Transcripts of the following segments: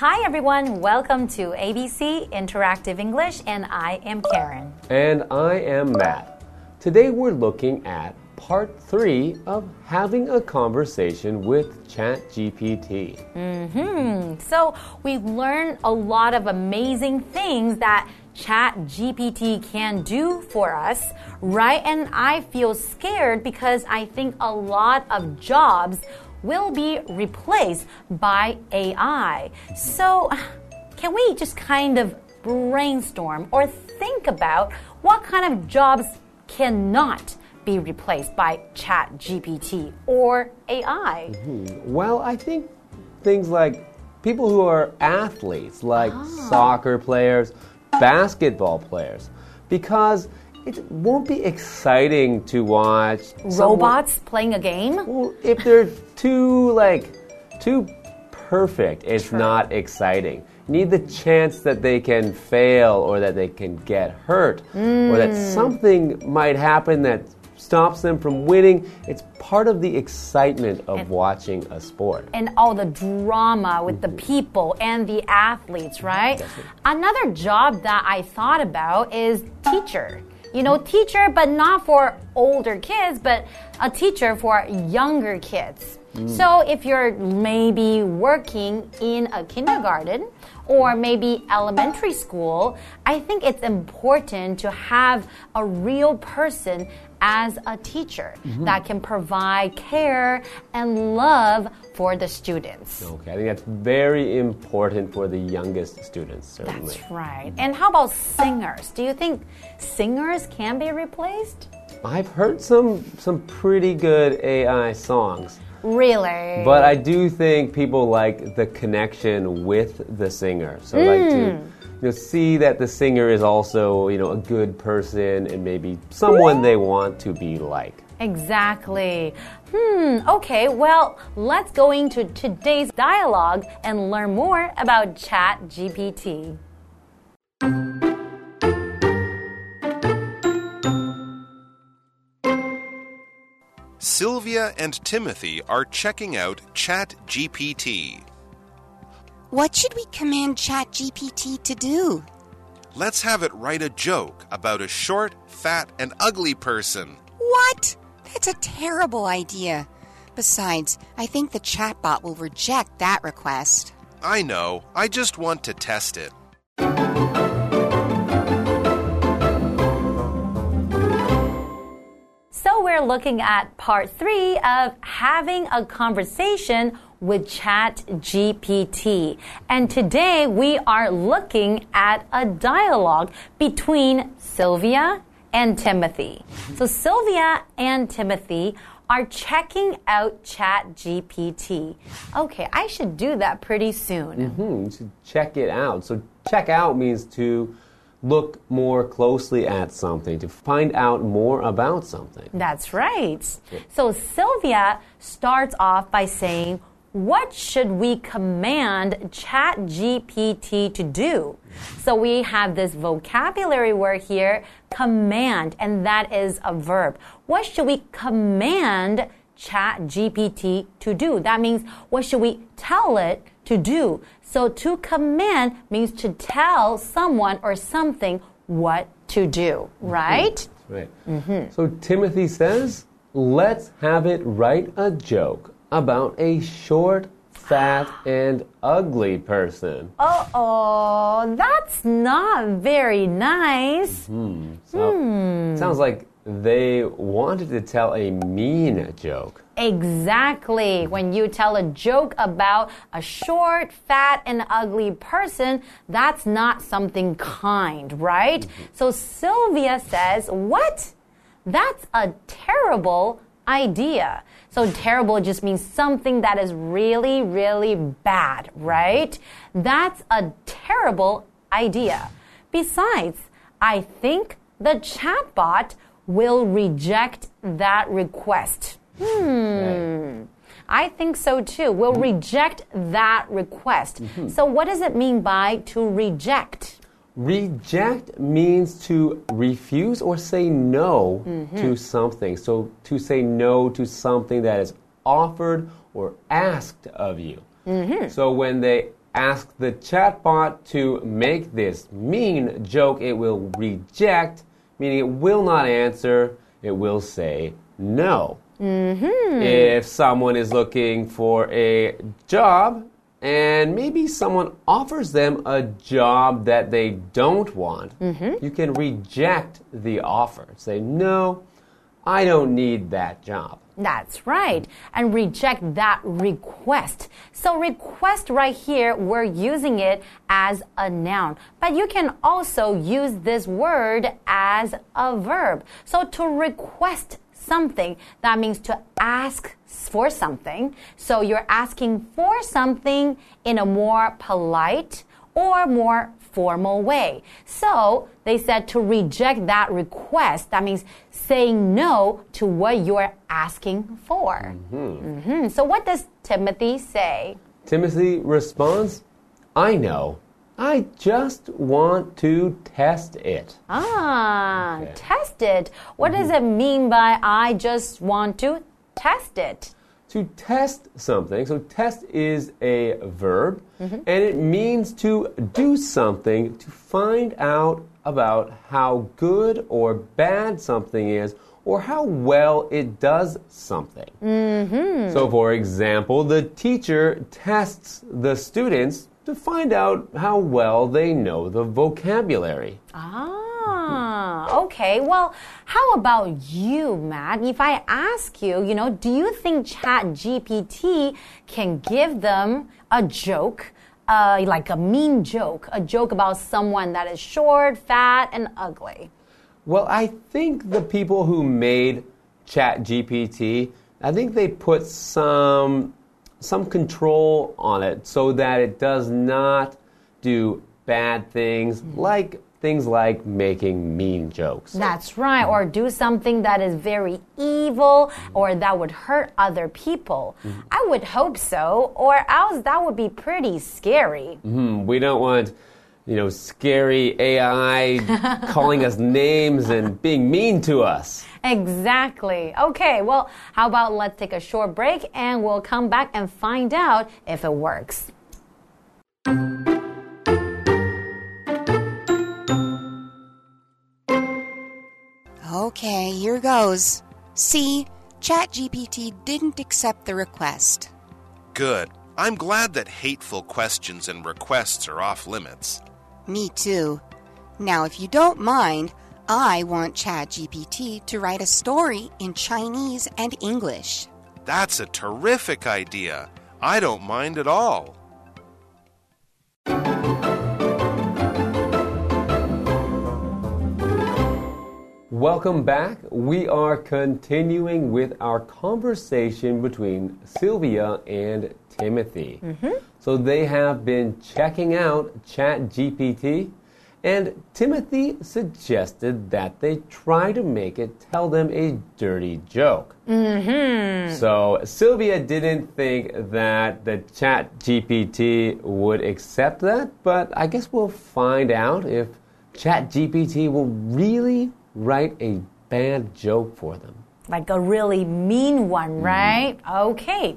Hi, everyone. Welcome to ABC Interactive English, and I am Karen. And I am Matt. Today we're looking at part three of having a conversation with ChatGPT. Mm-hmm. So we've learned a lot of amazing things that ChatGPT can do for us, right? And I feel scared because I think a lot of jobs will be replaced by AI. So, can we just kind of brainstorm or think about what kind of jobs cannot be replaced by chat GPT or AI? Mm -hmm. Well, I think things like people who are athletes, like ah. soccer players, basketball players, because it won't be exciting to watch robots someone, playing a game. Well, if they're too like too perfect, it's True. not exciting. need the chance that they can fail or that they can get hurt mm. or that hmm. something might happen that stops them from winning. It's part of the excitement of and, watching a sport. And all the drama with the people and the athletes, right? Another job that I thought about is teacher you know, teacher, but not for older kids, but a teacher for younger kids. Mm. So if you're maybe working in a kindergarten or maybe elementary school, I think it's important to have a real person as a teacher mm -hmm. that can provide care and love for the students. Okay, I think that's very important for the youngest students, certainly. That's right. And how about singers? Do you think singers can be replaced? I've heard some some pretty good AI songs. Really? But I do think people like the connection with the singer. So mm. like to hmm you know, see that the singer is also, you know, a good person and maybe someone they want to be like. Exactly. Hmm, okay, well, let's go into today's dialogue and learn more about Chat Sylvia and Timothy are checking out Chat GPT. What should we command ChatGPT to do? Let's have it write a joke about a short, fat, and ugly person. What? That's a terrible idea. Besides, I think the chatbot will reject that request. I know. I just want to test it. Looking at part three of having a conversation with Chat GPT. And today we are looking at a dialogue between Sylvia and Timothy. So Sylvia and Timothy are checking out Chat GPT. Okay, I should do that pretty soon. Mm -hmm. You should check it out. So check out means to look more closely at something, to find out more about something. That's right. So Sylvia starts off by saying, what should we command ChatGPT to do? So we have this vocabulary word here, command, and that is a verb. What should we command ChatGPT to do? That means what should we tell it to do? So to command means to tell someone or something what to do, right? Right. Mm -hmm. So Timothy says, let's have it write a joke about a short, fat, and ugly person. Uh oh, that's not very nice. Hmm. So, hmm. Sounds like they wanted to tell a mean joke. Exactly. When you tell a joke about a short, fat, and ugly person, that's not something kind, right? Mm -hmm. So Sylvia says, What? That's a terrible idea. So terrible just means something that is really, really bad, right? That's a terrible idea. Besides, I think the chatbot will reject that request. Hmm. I think so too. Will reject that request. Mm -hmm. So, what does it mean by to reject? Reject means to refuse or say no mm -hmm. to something. So to say no to something that is offered or asked of you. Mm -hmm. So when they ask the chatbot to make this mean joke, it will reject, meaning it will not answer, it will say no. Mm-hmm. If someone is looking for a job and maybe someone offers them a job that they don't want, Mm-hmm. you can reject the offer. Say, no, I don't need that job. That's right. And reject that request. So, request right here, we're using it as a noun. But you can also use this word as a verb. So, to request something, that means to ask for something. So, you're asking for something in a more polite or more formal way. So they said to reject that request, that means saying no to what you're asking for. Mhm. So what does Timothy say? Timothy responds, I know. I just want to test it. Ah, test it. What does it mean by I just want to test it? To test something, so test is a verb, and it means to do something to find out about how good or bad something is or how well it does something. So, for example, the teacher tests the students to find out how well they know the vocabulary. Ah, okay. Well, how about you, Matt? If I ask you, you know, do you think Chat GPT can give them a joke, uh, like a mean joke, a joke about someone that is short, fat, and ugly? Well, I think the people who made ChatGPT, I think they put some some control on it so that it does not do bad things like things like making mean jokes. That's right. Or do something that is very evil or that would hurt other people. I would hope so, or else that would be pretty scary. Hmm, we don't want you know scary AI calling us names and being mean to us. Exactly. Okay, well, how about let's take a short break and we'll come back and find out if it works. Okay, here goes. See, ChatGPT didn't accept the request. Good. I'm glad that hateful questions and requests are off limits. Me too. Now, if you don't mind, I want ChatGPT to write a story in Chinese and English. That's a terrific idea. I don't mind at all. Welcome back. We are continuing with our conversation between Sylvia and Timothy. Mm-hmm. So they have been checking out ChatGPT, and Timothy suggested that they try to make it tell them a dirty joke. Mm-hmm. So Sylvia didn't think that the ChatGPT would accept that, but I guess we'll find out if ChatGPT will really write a bad joke for them. Like a really mean one, mm-hmm. right? Okay.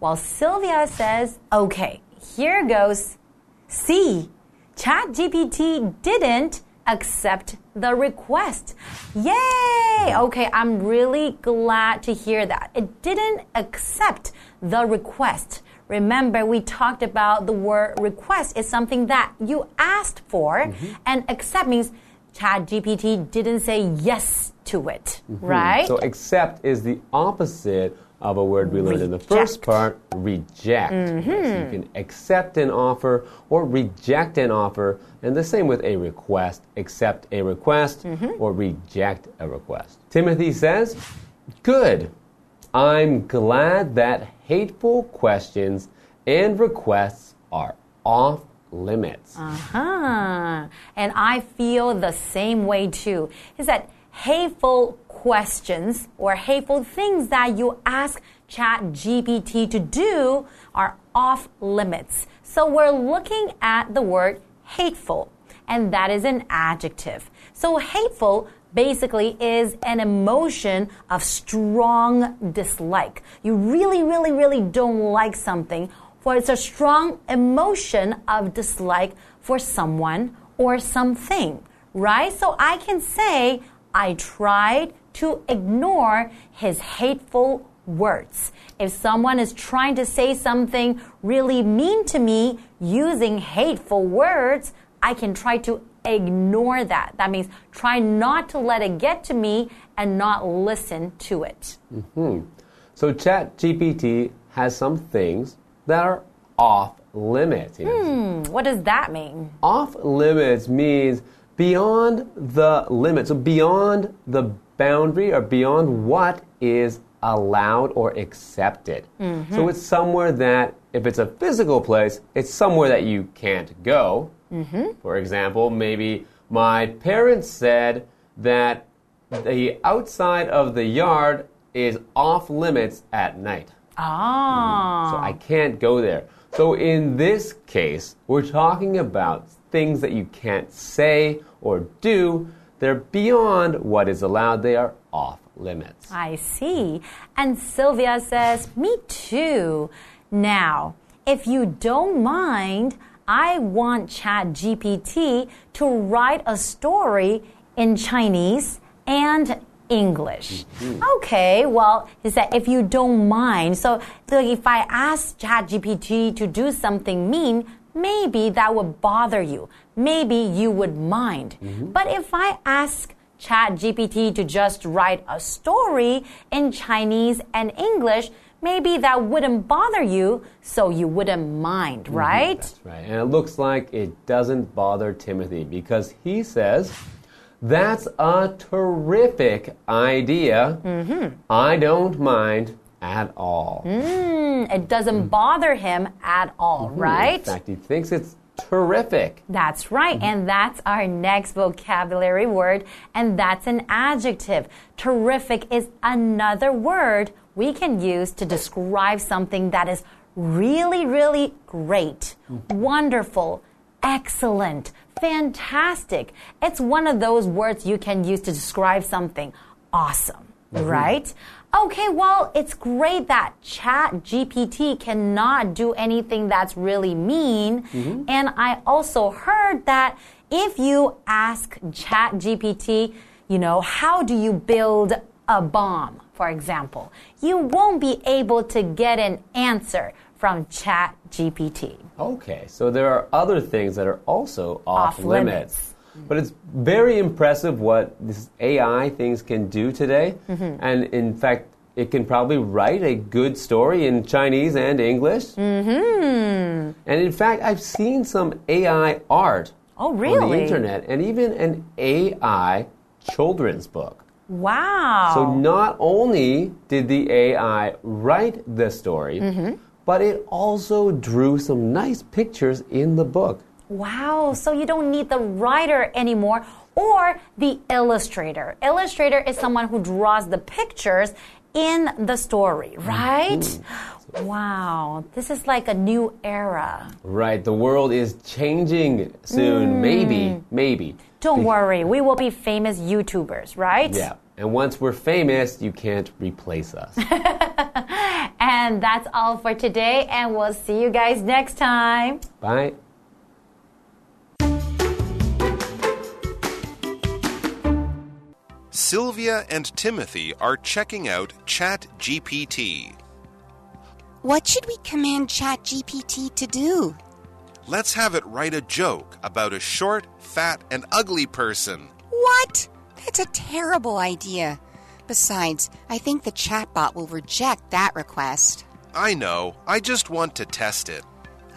Well, Sylvia says, okay, here goes. See, ChatGPT didn't accept the request. Yay! Okay, I'm really glad to hear that. It didn't accept the request. Remember, we talked about the word request is something that you asked for, mm-hmm. and accept means ChatGPT didn't say yes to it, right? So accept is the opposite of a word we learned in the first part, reject. Mm-hmm. So you can accept an offer or reject an offer, and the same with a request, accept a request Mm-hmm. or reject a request. Timothy says, Good. I'm glad that hateful questions and requests are off limits. Uh huh. And I feel the same way too. Is that hateful questions or hateful things that you ask ChatGPT to do are off limits. So we're looking at the word hateful, and that is an adjective. So hateful basically is an emotion of strong dislike. You really, really, really don't like something for it's a strong emotion of dislike for someone or something, right? So I can say, I tried to ignore his hateful words. If someone is trying to say something really mean to me using hateful words, I can try to ignore that. That means try not to let it get to me and not listen to it. Hmm. So ChatGPT has some things that are off limits. Hmm, what does that mean? Off limits means beyond the limit. So beyond the boundary or beyond what is allowed or accepted. Mm -hmm. So it's somewhere that, if it's a physical place, it's somewhere that you can't go. Mm -hmm. For example, maybe my parents said that the outside of the yard is off limits at night. Ah. So I can't go there. So in this case, we're talking about things that you can't say or do. They're beyond what is allowed. They are off limits. I see. And Sylvia says, Me too. Now, if you don't mind, I want ChatGPT to write a story in Chinese and English. Mm -hmm. Okay, well, he said if you don't mind. So, so if I ask ChatGPT to do something mean, maybe that would bother you. Maybe you would mind. Mm -hmm. But if I ask ChatGPT to just write a story in Chinese and English, maybe that wouldn't bother you, so you wouldn't mind, mm-hmm. right? That's right. And it looks like it doesn't bother Timothy because he says, That's a terrific idea. Mm -hmm. I don't mind at all. Mm, it doesn't bother him at all, mm -hmm. right? In fact, he thinks it's terrific. That's right. And that's our next vocabulary word. And that's an adjective. Terrific is another word we can use to describe something that is really, really great, wonderful, excellent, fantastic. It's one of those words you can use to describe something awesome, mm -hmm. right? Okay, well, it's great that Chat GPT cannot do anything that's really mean. Mm -hmm. And I also heard that if you ask Chat GPT, you know, how do you build a bomb, for example, you won't be able to get an answer from Chat GPT. Okay, so there are other things that are also off, off limits. limits. But it's very impressive what this AI things can do today. Mm -hmm. And in fact, it can probably write a good story in Chinese and English. Mm -hmm. And in fact, I've seen some AI art oh, really? on the internet and even an AI children's book. Wow. So not only did the AI write the story, mm -hmm. But it also drew some nice pictures in the book. Wow, so you don't need the writer anymore or the illustrator. Illustrator is someone who draws the pictures in the story, right? Mm. Wow, this is like a new era. Right, the world is changing soon. Mm. Maybe, maybe. Don't worry, we will be famous YouTubers, right? Yeah, and once we're famous, you can't replace us. and that's all for today, and we'll see you guys next time. Bye. Sylvia and Timothy are checking out ChatGPT. What should we command ChatGPT to do? Let's have it write a joke about a short, fat, and ugly person. What? That's a terrible idea. Besides, I think the chatbot will reject that request. I know. I just want to test it.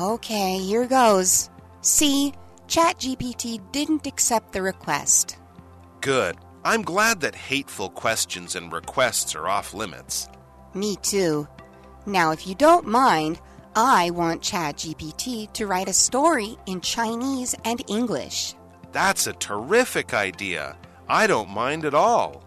Okay, here goes. See, ChatGPT didn't accept the request. Good. I'm glad that hateful questions and requests are off limits. Me too. Now, if you don't mind, I want ChatGPT to write a story in Chinese and English. That's a terrific idea. I don't mind at all.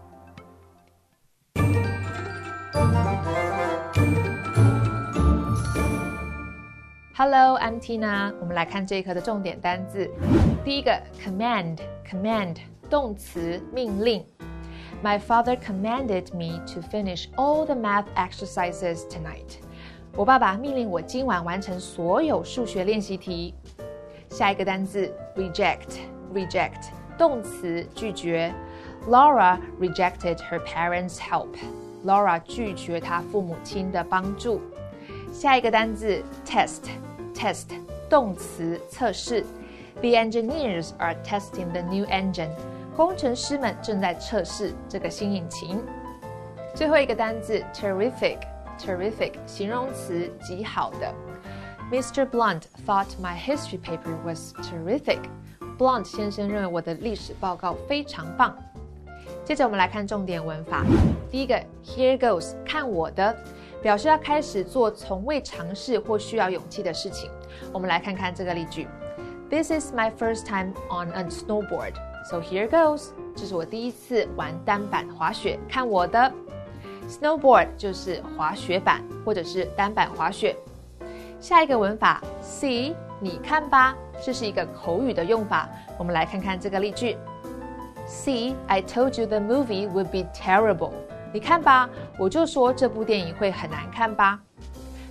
Hello, I'm Tina。我们来看这一课的重点单字。第一个，command，command。动词命令。My father commanded me to finish all the math exercises tonight. 我爸爸命令我今晚完成所有数学练习题。下一个单字 reject，reject 动词拒绝。Laura rejected her parents' help. Laura 拒绝她父母亲的帮助。 下一个单字 test，test 动词测试。The engineers are testing the new engine. 工程师们正在测试这个新引擎。最后一个单字 terrific，terrific 形容词极好的。Mr. Blunt thought my history paper was terrific. Blunt 先生认为我的历史报告非常棒。接着我们来看重点文法。第一个，Here goes，看我的，表示要开始做从未尝试或需要勇气的事情。我们来看看这个例句：This is my first time on a snowboard, so here goes。这是我第一次玩单板滑雪，看我的。Snowboard 就是滑雪板或者是单板滑雪。下一个文法，See，你看吧，这是一个口语的用法。我们来看看这个例句：See, I told you the movie would be terrible。你看吧，我就说这部电影会很难看吧。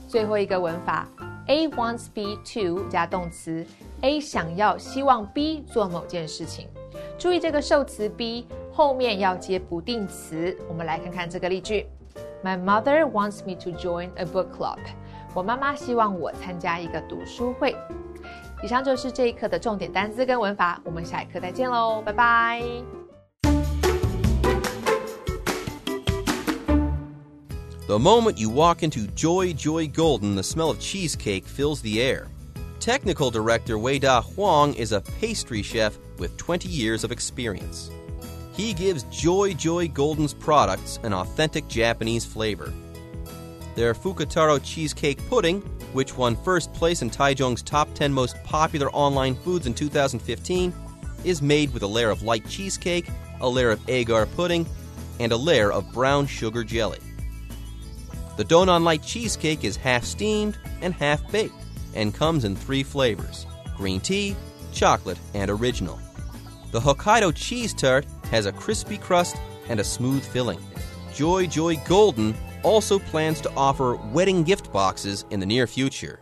最后一个文法，A wants B to 加动词，A 想要、希望 B 做某件事情。注意这个受词 B 后面要接不定词。我们来看看这个例句：My mother wants me to join a book club。我妈妈希望我参加一个读书会。以上就是这一课的重点单词跟文法，我们下一课再见喽，拜拜。The moment you walk into Joy Joy Golden, the smell of cheesecake fills the air. Technical director Wei Da Huang is a pastry chef with 20 years of experience. He gives Joy Joy Golden's products an authentic Japanese flavor. Their Fukutaro cheesecake pudding, which won first place in Taichung's top 10 most popular online foods in 2015, is made with a layer of light cheesecake, a layer of agar pudding, and a layer of brown sugar jelly. The Donon Light cheesecake is half steamed and half baked and comes in three flavors green tea, chocolate, and original. The Hokkaido cheese tart has a crispy crust and a smooth filling. Joy Joy Golden also plans to offer wedding gift boxes in the near future.